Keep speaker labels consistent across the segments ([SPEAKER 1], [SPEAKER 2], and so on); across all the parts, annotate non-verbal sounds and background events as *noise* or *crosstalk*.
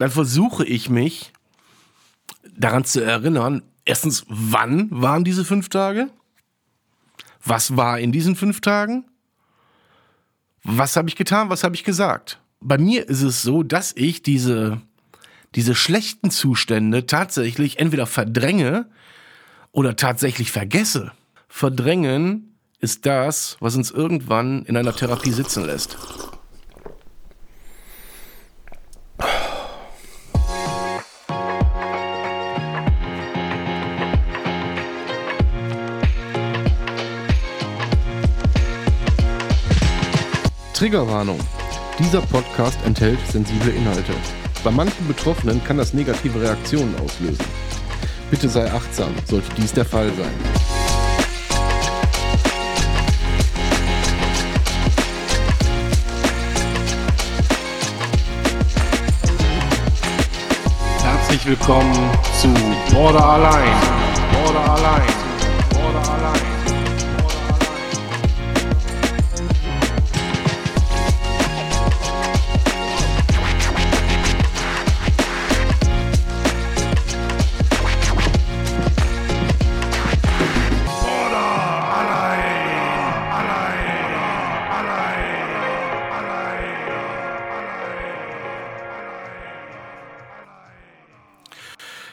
[SPEAKER 1] dann versuche ich mich daran zu erinnern, erstens, wann waren diese fünf Tage? Was war in diesen fünf Tagen? Was habe ich getan? Was habe ich gesagt? Bei mir ist es so, dass ich diese, diese schlechten Zustände tatsächlich entweder verdränge oder tatsächlich vergesse. Verdrängen ist das, was uns irgendwann in einer Therapie sitzen lässt. Triggerwarnung. Dieser Podcast enthält sensible Inhalte. Bei manchen Betroffenen kann das negative Reaktionen auslösen. Bitte sei achtsam, sollte dies der Fall sein. Herzlich willkommen zu Border Allein. Border Allein.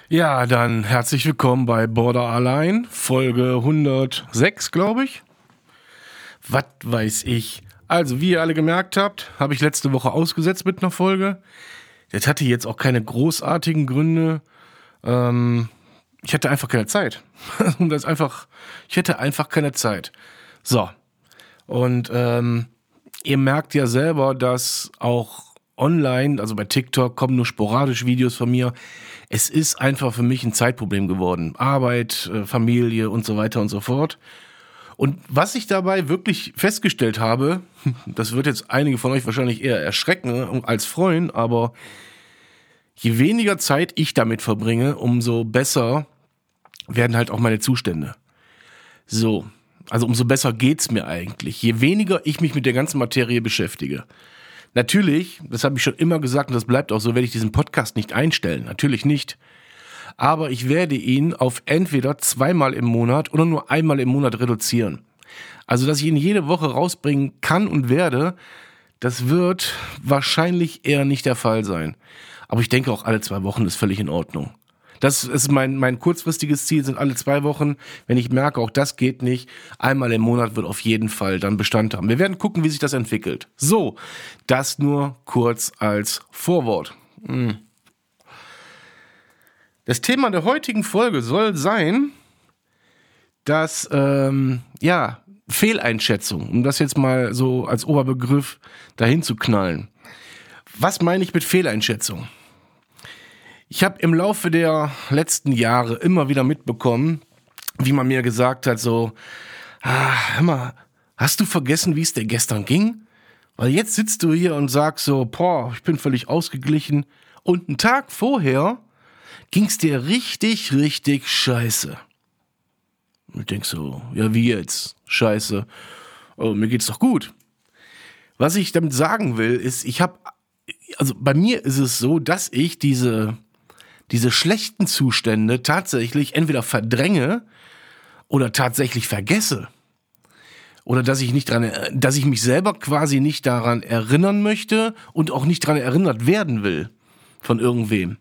[SPEAKER 1] Ja, dann herzlich willkommen bei Border Allein, Folge 106, glaube ich. Was weiß ich. Also, wie ihr alle gemerkt habt, habe ich letzte Woche ausgesetzt mit einer Folge. Das hatte jetzt auch keine großartigen Gründe. Ähm, ich hatte einfach keine Zeit. *laughs* das einfach, ich hätte einfach keine Zeit. So. Und ähm, ihr merkt ja selber, dass auch online, also bei TikTok, kommen nur sporadisch Videos von mir. Es ist einfach für mich ein Zeitproblem geworden. Arbeit, äh, Familie und so weiter und so fort. Und was ich dabei wirklich festgestellt habe, *laughs* das wird jetzt einige von euch wahrscheinlich eher erschrecken als freuen, aber je weniger Zeit ich damit verbringe, umso besser werden halt auch meine Zustände. So, also umso besser geht's mir eigentlich, je weniger ich mich mit der ganzen Materie beschäftige. Natürlich, das habe ich schon immer gesagt und das bleibt auch so, werde ich diesen Podcast nicht einstellen. Natürlich nicht. Aber ich werde ihn auf entweder zweimal im Monat oder nur einmal im Monat reduzieren. Also, dass ich ihn jede Woche rausbringen kann und werde, das wird wahrscheinlich eher nicht der Fall sein. Aber ich denke auch alle zwei Wochen ist völlig in Ordnung. Das ist mein, mein kurzfristiges Ziel, sind alle zwei Wochen. Wenn ich merke, auch das geht nicht, einmal im Monat wird auf jeden Fall dann Bestand haben. Wir werden gucken, wie sich das entwickelt. So, das nur kurz als Vorwort. Hm. Das Thema der heutigen Folge soll sein, dass, ähm, ja, Fehleinschätzung, um das jetzt mal so als Oberbegriff dahin zu knallen. Was meine ich mit Fehleinschätzung? Ich habe im Laufe der letzten Jahre immer wieder mitbekommen, wie man mir gesagt hat, so, ah, hör mal, hast du vergessen, wie es dir gestern ging? Weil jetzt sitzt du hier und sagst so, boah, ich bin völlig ausgeglichen. Und einen Tag vorher ging's dir richtig, richtig scheiße. Und ich denk so, ja, wie jetzt? Scheiße. Oh, mir geht's doch gut. Was ich damit sagen will, ist, ich habe, also bei mir ist es so, dass ich diese diese schlechten Zustände tatsächlich entweder verdränge oder tatsächlich vergesse. Oder dass ich nicht dran, dass ich mich selber quasi nicht daran erinnern möchte und auch nicht daran erinnert werden will von irgendwem.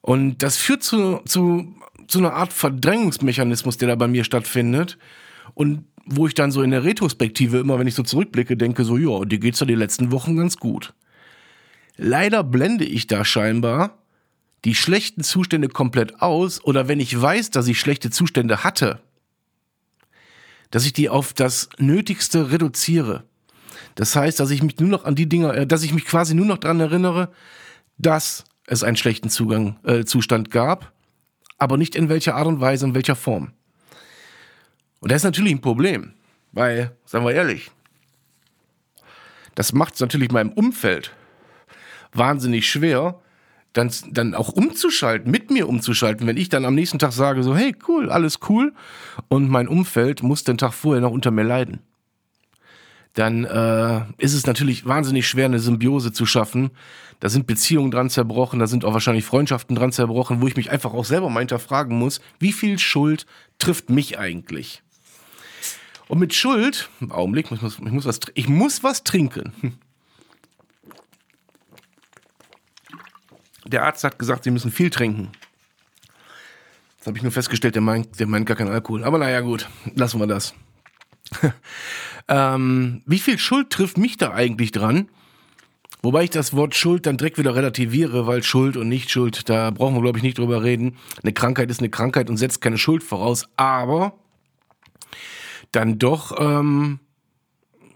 [SPEAKER 1] Und das führt zu, zu, zu einer Art Verdrängungsmechanismus, der da bei mir stattfindet. Und wo ich dann so in der Retrospektive immer, wenn ich so zurückblicke, denke so, ja, dir geht's ja die letzten Wochen ganz gut. Leider blende ich da scheinbar die schlechten Zustände komplett aus oder wenn ich weiß, dass ich schlechte Zustände hatte, dass ich die auf das Nötigste reduziere. Das heißt, dass ich mich nur noch an die Dinge, äh, dass ich mich quasi nur noch daran erinnere, dass es einen schlechten Zugang, äh, Zustand gab, aber nicht in welcher Art und Weise, in welcher Form. Und das ist natürlich ein Problem, weil, sagen wir ehrlich, das macht es natürlich meinem Umfeld wahnsinnig schwer, dann, dann auch umzuschalten, mit mir umzuschalten, wenn ich dann am nächsten Tag sage, so, hey, cool, alles cool, und mein Umfeld muss den Tag vorher noch unter mir leiden. dann äh, ist es natürlich wahnsinnig schwer, eine Symbiose zu schaffen. Da sind Beziehungen dran zerbrochen, da sind auch wahrscheinlich Freundschaften dran zerbrochen, wo ich mich einfach auch selber mal hinterfragen muss, wie viel Schuld trifft mich eigentlich? Und mit Schuld, Augenblick, ich muss, ich muss, was, ich muss was trinken. Der Arzt hat gesagt, Sie müssen viel trinken. Das habe ich nur festgestellt, der meint, der meint gar keinen Alkohol. Aber naja, gut, lassen wir das. *laughs* ähm, wie viel Schuld trifft mich da eigentlich dran? Wobei ich das Wort Schuld dann direkt wieder relativiere, weil Schuld und Nicht-Schuld, da brauchen wir, glaube ich, nicht drüber reden. Eine Krankheit ist eine Krankheit und setzt keine Schuld voraus, aber dann doch ähm,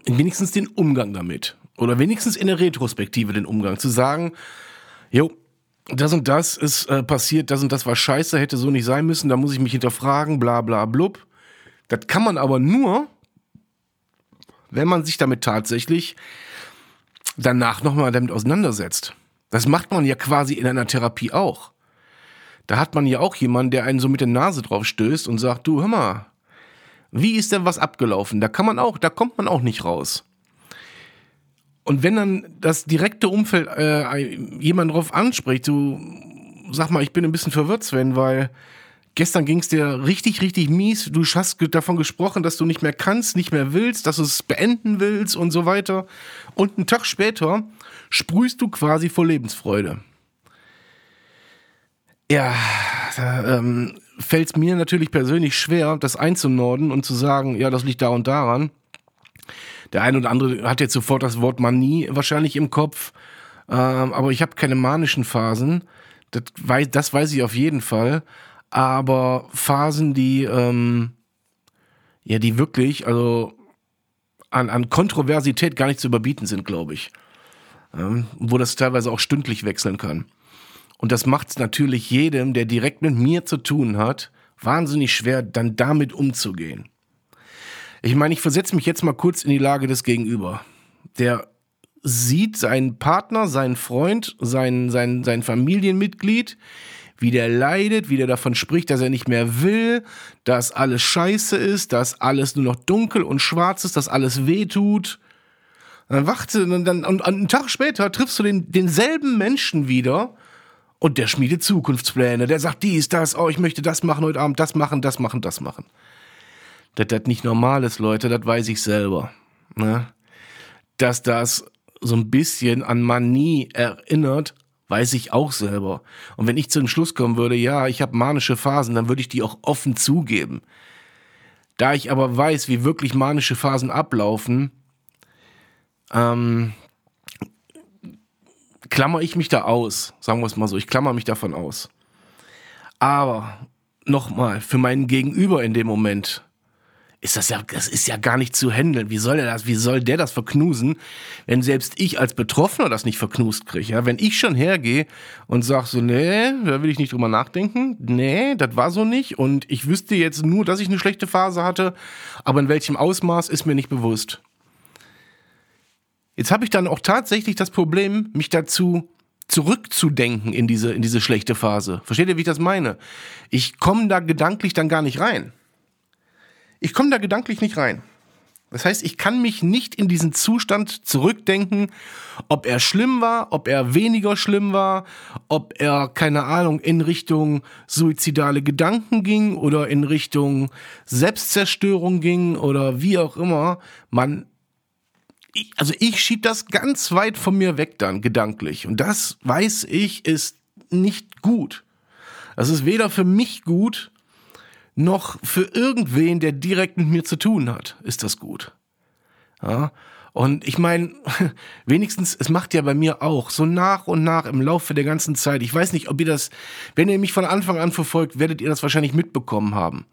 [SPEAKER 1] wenigstens den Umgang damit. Oder wenigstens in der Retrospektive den Umgang. Zu sagen, jo, das und das ist äh, passiert, das und das war scheiße, hätte so nicht sein müssen, da muss ich mich hinterfragen, bla bla blub. Das kann man aber nur, wenn man sich damit tatsächlich danach nochmal damit auseinandersetzt. Das macht man ja quasi in einer Therapie auch. Da hat man ja auch jemanden, der einen so mit der Nase drauf stößt und sagt, du hör mal, wie ist denn was abgelaufen? Da kann man auch, da kommt man auch nicht raus. Und wenn dann das direkte Umfeld äh, jemand drauf anspricht, du sag mal, ich bin ein bisschen verwirrt, Sven, weil gestern ging es dir richtig, richtig mies. Du hast davon gesprochen, dass du nicht mehr kannst, nicht mehr willst, dass du es beenden willst und so weiter. Und einen Tag später sprühst du quasi vor Lebensfreude. Ja, da ähm, fällt es mir natürlich persönlich schwer, das einzunorden und zu sagen, ja, das liegt da und daran. Der eine oder andere hat jetzt sofort das Wort Manie wahrscheinlich im Kopf, ähm, aber ich habe keine manischen Phasen. Das weiß, das weiß ich auf jeden Fall. Aber Phasen, die, ähm, ja, die wirklich, also an, an Kontroversität gar nicht zu überbieten sind, glaube ich. Ähm, wo das teilweise auch stündlich wechseln kann. Und das macht es natürlich jedem, der direkt mit mir zu tun hat, wahnsinnig schwer, dann damit umzugehen. Ich meine, ich versetze mich jetzt mal kurz in die Lage des Gegenüber. Der sieht seinen Partner, seinen Freund, sein, sein, sein Familienmitglied, wie der leidet, wie der davon spricht, dass er nicht mehr will, dass alles scheiße ist, dass alles nur noch dunkel und schwarz ist, dass alles weh tut. Dann wacht und, dann, und einen Tag später triffst du den, denselben Menschen wieder, und der schmiedet Zukunftspläne. Der sagt dies, das, oh, ich möchte das machen heute Abend, das machen, das machen, das machen. Dass das nicht normal ist, Leute, das weiß ich selber. Ne? Dass das so ein bisschen an Manie erinnert, weiß ich auch selber. Und wenn ich zu dem Schluss kommen würde, ja, ich habe manische Phasen, dann würde ich die auch offen zugeben. Da ich aber weiß, wie wirklich manische Phasen ablaufen, ähm, klammer ich mich da aus, sagen wir es mal so, ich klammer mich davon aus. Aber nochmal, für meinen Gegenüber in dem Moment ist das ja, das ist ja gar nicht zu handeln. Wie soll der das, wie soll der das verknusen, wenn selbst ich als Betroffener das nicht verknust kriege? Ja? Wenn ich schon hergehe und sag so, nee, da will ich nicht drüber nachdenken, nee, das war so nicht und ich wüsste jetzt nur, dass ich eine schlechte Phase hatte, aber in welchem Ausmaß ist mir nicht bewusst. Jetzt habe ich dann auch tatsächlich das Problem, mich dazu zurückzudenken in diese, in diese schlechte Phase. Versteht ihr, wie ich das meine? Ich komme da gedanklich dann gar nicht rein. Ich komme da gedanklich nicht rein. Das heißt, ich kann mich nicht in diesen Zustand zurückdenken, ob er schlimm war, ob er weniger schlimm war, ob er, keine Ahnung, in Richtung suizidale Gedanken ging oder in Richtung Selbstzerstörung ging oder wie auch immer. Man ich, also ich schieb das ganz weit von mir weg dann, gedanklich. Und das, weiß ich, ist nicht gut. Das ist weder für mich gut, noch für irgendwen, der direkt mit mir zu tun hat, ist das gut. Ja? Und ich meine, *laughs* wenigstens, es macht ja bei mir auch so nach und nach im Laufe der ganzen Zeit. Ich weiß nicht, ob ihr das, wenn ihr mich von Anfang an verfolgt, werdet ihr das wahrscheinlich mitbekommen haben.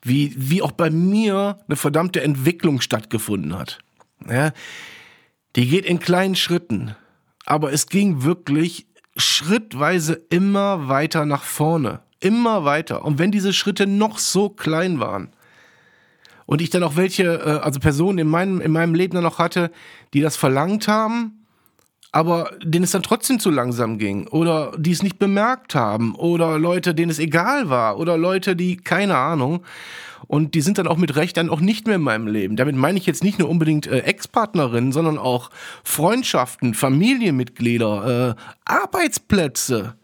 [SPEAKER 1] Wie, wie auch bei mir eine verdammte Entwicklung stattgefunden hat. Ja, die geht in kleinen Schritten. Aber es ging wirklich schrittweise immer weiter nach vorne. Immer weiter. Und wenn diese Schritte noch so klein waren und ich dann auch welche, äh, also Personen in meinem, in meinem Leben dann noch hatte, die das verlangt haben, aber denen es dann trotzdem zu langsam ging oder die es nicht bemerkt haben oder Leute, denen es egal war oder Leute, die keine Ahnung und die sind dann auch mit Recht dann auch nicht mehr in meinem Leben. Damit meine ich jetzt nicht nur unbedingt äh, Ex-Partnerinnen, sondern auch Freundschaften, Familienmitglieder, äh, Arbeitsplätze.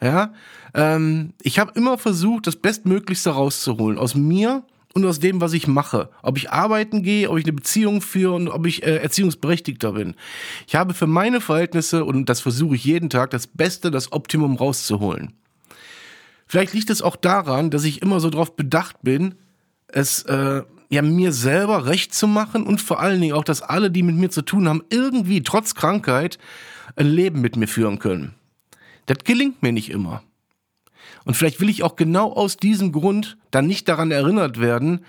[SPEAKER 1] Ja, ähm, ich habe immer versucht, das Bestmöglichste rauszuholen aus mir und aus dem, was ich mache. Ob ich arbeiten gehe, ob ich eine Beziehung führe und ob ich äh, Erziehungsberechtigter bin. Ich habe für meine Verhältnisse, und das versuche ich jeden Tag, das Beste, das Optimum rauszuholen. Vielleicht liegt es auch daran, dass ich immer so darauf bedacht bin, es äh, ja mir selber recht zu machen und vor allen Dingen auch, dass alle, die mit mir zu tun haben, irgendwie trotz Krankheit ein Leben mit mir führen können. Das gelingt mir nicht immer. Und vielleicht will ich auch genau aus diesem Grund dann nicht daran erinnert werden,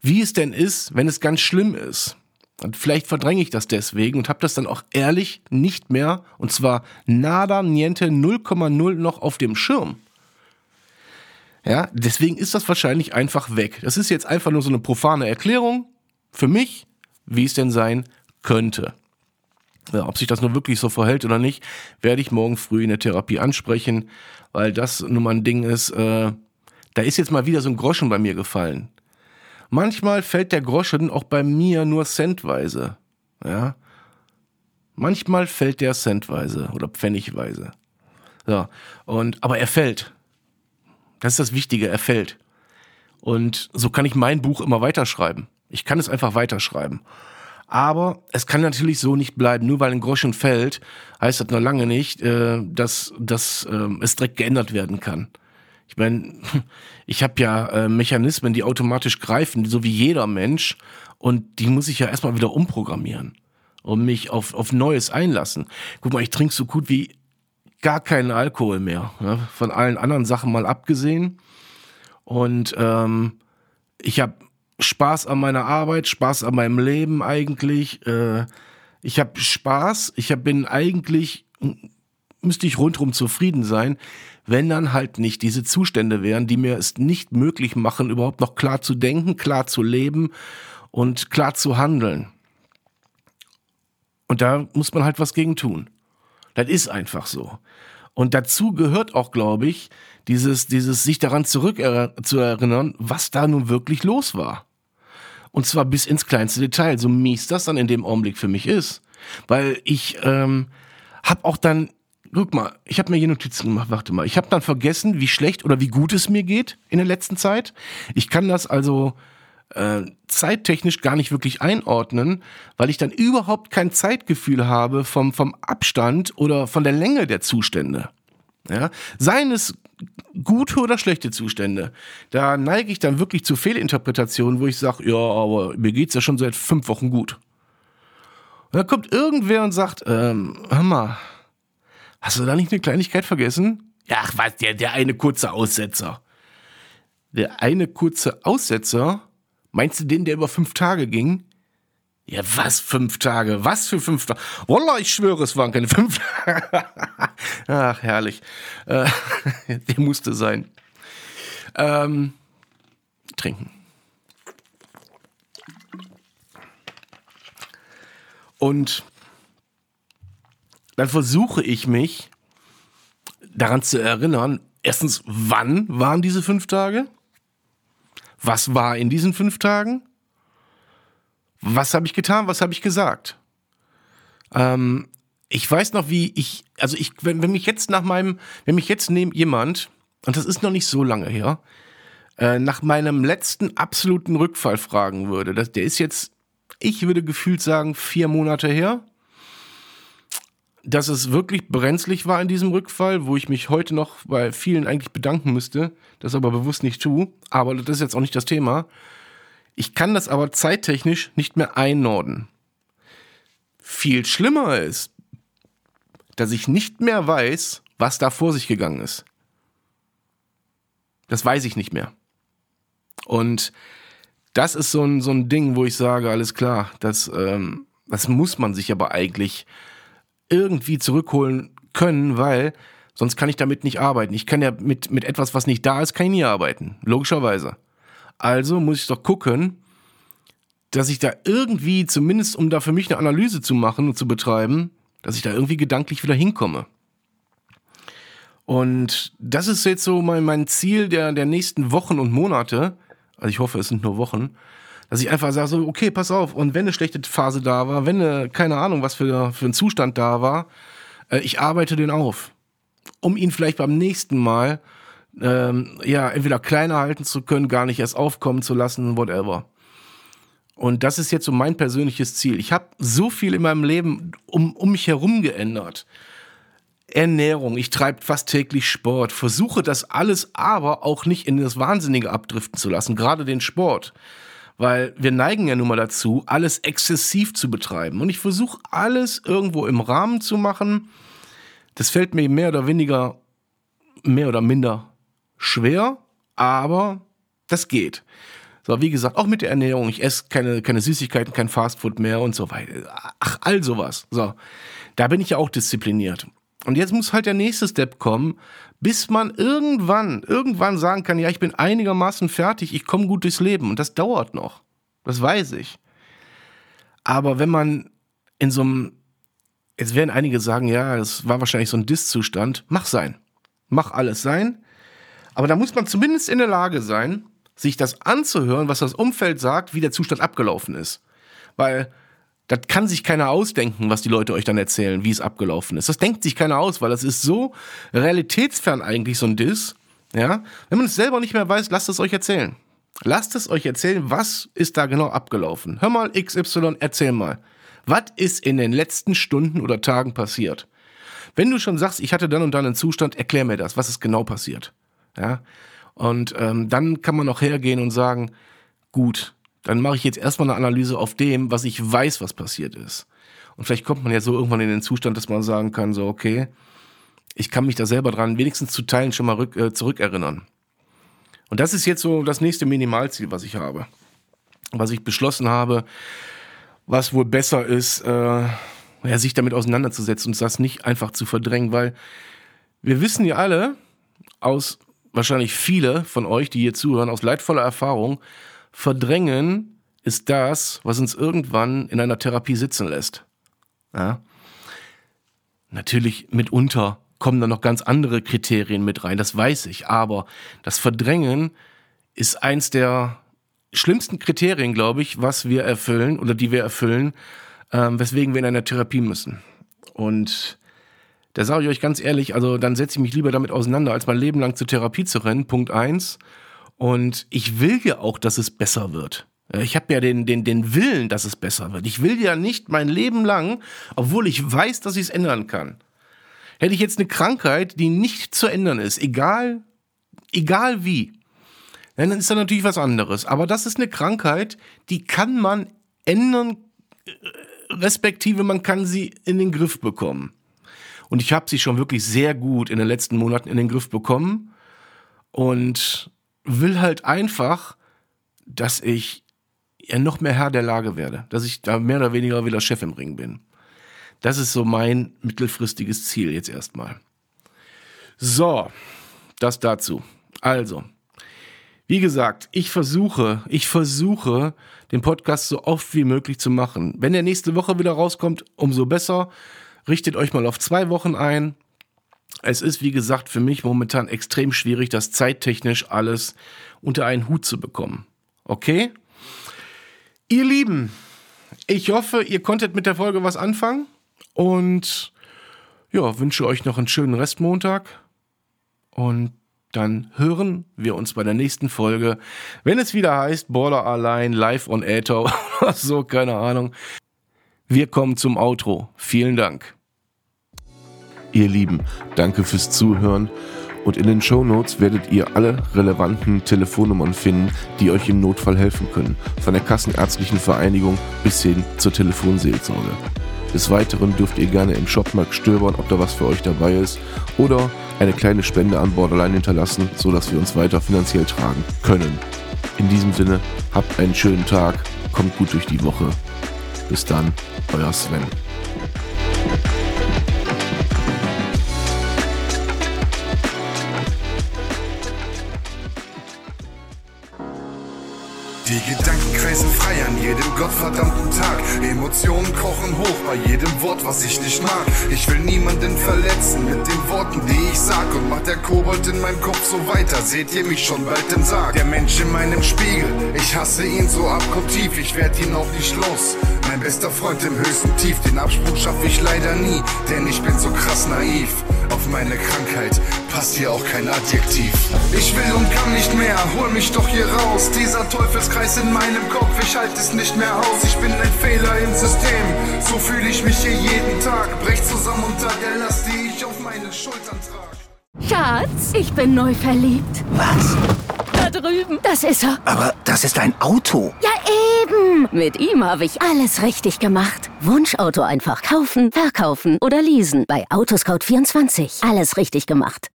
[SPEAKER 1] wie es denn ist, wenn es ganz schlimm ist. Und vielleicht verdränge ich das deswegen und habe das dann auch ehrlich nicht mehr, und zwar nada, niente, 0,0 noch auf dem Schirm. Ja, deswegen ist das wahrscheinlich einfach weg. Das ist jetzt einfach nur so eine profane Erklärung für mich, wie es denn sein könnte. Ob sich das nur wirklich so verhält oder nicht, werde ich morgen früh in der Therapie ansprechen, weil das nun mal ein Ding ist, äh, da ist jetzt mal wieder so ein Groschen bei mir gefallen. Manchmal fällt der Groschen auch bei mir nur centweise. Ja. Manchmal fällt der centweise oder pfennigweise. So. Und, aber er fällt. Das ist das Wichtige, er fällt. Und so kann ich mein Buch immer weiterschreiben. Ich kann es einfach weiterschreiben. Aber es kann natürlich so nicht bleiben. Nur weil ein Groschen fällt, heißt das noch lange nicht, äh, dass, dass äh, es direkt geändert werden kann. Ich meine, *laughs* ich habe ja äh, Mechanismen, die automatisch greifen, so wie jeder Mensch. Und die muss ich ja erstmal wieder umprogrammieren und mich auf, auf Neues einlassen. Guck mal, ich trinke so gut wie gar keinen Alkohol mehr. Ja, von allen anderen Sachen mal abgesehen. Und ähm, ich habe Spaß an meiner Arbeit, Spaß an meinem Leben eigentlich. Äh, ich habe Spaß, ich hab, bin eigentlich, müsste ich rundherum zufrieden sein, wenn dann halt nicht diese Zustände wären, die mir es nicht möglich machen, überhaupt noch klar zu denken, klar zu leben und klar zu handeln. Und da muss man halt was gegen tun. Das ist einfach so. Und dazu gehört auch, glaube ich, dieses, dieses sich daran zurück zu erinnern, was da nun wirklich los war. Und zwar bis ins kleinste Detail, so mies das dann in dem Augenblick für mich ist. Weil ich ähm, habe auch dann, guck mal, ich habe mir hier Notizen gemacht, warte mal, ich habe dann vergessen, wie schlecht oder wie gut es mir geht in der letzten Zeit. Ich kann das also äh, zeittechnisch gar nicht wirklich einordnen, weil ich dann überhaupt kein Zeitgefühl habe vom, vom Abstand oder von der Länge der Zustände. Ja? Seien es gute oder schlechte Zustände. Da neige ich dann wirklich zu Fehlinterpretationen, wo ich sage, ja, aber mir geht's ja schon seit fünf Wochen gut. Und dann kommt irgendwer und sagt, ähm, hör mal, hast du da nicht eine Kleinigkeit vergessen? Ja, ach was, der, der eine kurze Aussetzer. Der eine kurze Aussetzer? Meinst du den, der über fünf Tage ging? Ja, was fünf Tage? Was für fünf Tage? Wallah, ich schwöre, es waren keine fünf Tage. *laughs* Ach, herrlich. Äh, *laughs* der musste sein. Ähm, trinken. Und dann versuche ich mich daran zu erinnern, erstens, wann waren diese fünf Tage? Was war in diesen fünf Tagen? Was habe ich getan? Was habe ich gesagt? Ähm, ich weiß noch, wie ich, also ich, wenn, wenn mich jetzt nach meinem, wenn mich jetzt neben jemand, und das ist noch nicht so lange her, äh, nach meinem letzten absoluten Rückfall fragen würde, das, der ist jetzt, ich würde gefühlt sagen, vier Monate her, dass es wirklich brenzlig war in diesem Rückfall, wo ich mich heute noch bei vielen eigentlich bedanken müsste, das aber bewusst nicht tue, aber das ist jetzt auch nicht das Thema. Ich kann das aber zeittechnisch nicht mehr einordnen. Viel schlimmer ist, dass ich nicht mehr weiß, was da vor sich gegangen ist. Das weiß ich nicht mehr. Und das ist so ein, so ein Ding, wo ich sage, alles klar, das, ähm, das muss man sich aber eigentlich irgendwie zurückholen können, weil sonst kann ich damit nicht arbeiten. Ich kann ja mit, mit etwas, was nicht da ist, kann ich nie arbeiten. Logischerweise. Also muss ich doch gucken, dass ich da irgendwie, zumindest um da für mich eine Analyse zu machen und zu betreiben, dass ich da irgendwie gedanklich wieder hinkomme. Und das ist jetzt so mein, mein Ziel der, der nächsten Wochen und Monate. Also ich hoffe, es sind nur Wochen. Dass ich einfach sage so, okay, pass auf. Und wenn eine schlechte Phase da war, wenn eine, keine Ahnung, was für, für ein Zustand da war, äh, ich arbeite den auf. Um ihn vielleicht beim nächsten Mal, ähm, ja, entweder kleiner halten zu können, gar nicht erst aufkommen zu lassen, whatever. Und das ist jetzt so mein persönliches Ziel. Ich habe so viel in meinem Leben um, um mich herum geändert. Ernährung, ich treibe fast täglich Sport, versuche das alles aber auch nicht in das Wahnsinnige abdriften zu lassen, gerade den Sport. Weil wir neigen ja nun mal dazu, alles exzessiv zu betreiben. Und ich versuche alles irgendwo im Rahmen zu machen. Das fällt mir mehr oder weniger, mehr oder minder schwer, aber das geht. So, wie gesagt, auch mit der Ernährung. Ich esse keine, keine Süßigkeiten, kein Fastfood mehr und so weiter. Ach, all sowas. So, da bin ich ja auch diszipliniert. Und jetzt muss halt der nächste Step kommen, bis man irgendwann, irgendwann sagen kann, ja, ich bin einigermaßen fertig, ich komme gut durchs Leben. Und das dauert noch. Das weiß ich. Aber wenn man in so einem, jetzt werden einige sagen, ja, das war wahrscheinlich so ein Diss-Zustand, mach sein. Mach alles sein. Aber da muss man zumindest in der Lage sein, sich das anzuhören, was das Umfeld sagt, wie der Zustand abgelaufen ist. Weil das kann sich keiner ausdenken, was die Leute euch dann erzählen, wie es abgelaufen ist. Das denkt sich keiner aus, weil das ist so realitätsfern eigentlich so ein Diss. Ja, wenn man es selber nicht mehr weiß, lasst es euch erzählen. Lasst es euch erzählen, was ist da genau abgelaufen. Hör mal, XY, erzähl mal. Was ist in den letzten Stunden oder Tagen passiert? Wenn du schon sagst, ich hatte dann und dann einen Zustand, erklär mir das, was ist genau passiert. Ja, und ähm, dann kann man auch hergehen und sagen, gut, dann mache ich jetzt erstmal eine Analyse auf dem, was ich weiß, was passiert ist. Und vielleicht kommt man ja so irgendwann in den Zustand, dass man sagen kann, so, okay, ich kann mich da selber dran wenigstens zu Teilen schon mal rück, äh, zurückerinnern. Und das ist jetzt so das nächste Minimalziel, was ich habe. Was ich beschlossen habe, was wohl besser ist, äh, ja, sich damit auseinanderzusetzen und das nicht einfach zu verdrängen, weil wir wissen ja alle aus wahrscheinlich viele von euch, die hier zuhören, aus leidvoller Erfahrung, verdrängen ist das, was uns irgendwann in einer Therapie sitzen lässt. Ja? Natürlich mitunter kommen da noch ganz andere Kriterien mit rein, das weiß ich, aber das Verdrängen ist eins der schlimmsten Kriterien, glaube ich, was wir erfüllen oder die wir erfüllen, ähm, weswegen wir in einer Therapie müssen. Und da sage ich euch ganz ehrlich, also dann setze ich mich lieber damit auseinander, als mein Leben lang zur Therapie zu rennen. Punkt eins. Und ich will ja auch, dass es besser wird. Ich habe ja den, den, den Willen, dass es besser wird. Ich will ja nicht mein Leben lang, obwohl ich weiß, dass ich es ändern kann. Hätte ich jetzt eine Krankheit, die nicht zu ändern ist, egal, egal wie, dann ist da natürlich was anderes. Aber das ist eine Krankheit, die kann man ändern, respektive man kann sie in den Griff bekommen. Und ich habe sie schon wirklich sehr gut in den letzten Monaten in den Griff bekommen und will halt einfach, dass ich ja noch mehr Herr der Lage werde, dass ich da mehr oder weniger wieder Chef im Ring bin. Das ist so mein mittelfristiges Ziel jetzt erstmal. So, das dazu. Also, wie gesagt, ich versuche, ich versuche, den Podcast so oft wie möglich zu machen. Wenn der nächste Woche wieder rauskommt, umso besser richtet euch mal auf zwei Wochen ein. Es ist, wie gesagt, für mich momentan extrem schwierig, das zeittechnisch alles unter einen Hut zu bekommen. Okay? Ihr Lieben, ich hoffe, ihr konntet mit der Folge was anfangen und ja, wünsche euch noch einen schönen Restmontag und dann hören wir uns bei der nächsten Folge, wenn es wieder heißt Border allein live on Äther *laughs* oder so, keine Ahnung. Wir kommen zum Outro. Vielen Dank. Ihr Lieben, danke fürs Zuhören. Und in den Show Notes werdet ihr alle relevanten Telefonnummern finden, die euch im Notfall helfen können. Von der Kassenärztlichen Vereinigung bis hin zur Telefonseelsorge. Des Weiteren dürft ihr gerne im Shopmarkt stöbern, ob da was für euch dabei ist. Oder eine kleine Spende an Borderline hinterlassen, sodass wir uns weiter finanziell tragen können. In diesem Sinne, habt einen schönen Tag, kommt gut durch die Woche. Bis dann, euer Sven.
[SPEAKER 2] Die Gedanken kreisen frei an jedem gottverdammten Tag. Emotionen kochen hoch bei jedem Wort, was ich nicht mag. Ich will niemanden verletzen mit den Worten, die ich sag. Und macht der Kobold in meinem Kopf so weiter, seht ihr mich schon bald im Sarg. Der Mensch in meinem Spiegel, ich hasse ihn so abgrundtief, ich werd ihn auch nicht los. Mein bester Freund im höchsten Tief, den Absprung schaff ich leider nie, denn ich bin so krass naiv. Auf meine Krankheit passt hier auch kein Adjektiv. Ich will und kann nicht mehr, hol mich doch hier raus. Dieser Teufelskreis in meinem Kopf, ich halte es nicht mehr aus. Ich bin ein Fehler im System, so fühle ich mich hier jeden Tag. Brech zusammen unter der Last, die ich auf meinen Schultern trage.
[SPEAKER 3] Schatz, ich bin neu verliebt.
[SPEAKER 4] Was?
[SPEAKER 3] Da drüben. Das ist er.
[SPEAKER 4] Aber das ist ein Auto.
[SPEAKER 3] Ja, eben. Mit ihm habe ich alles richtig gemacht. Wunschauto einfach kaufen, verkaufen oder leasen. Bei Autoscout24. Alles richtig gemacht.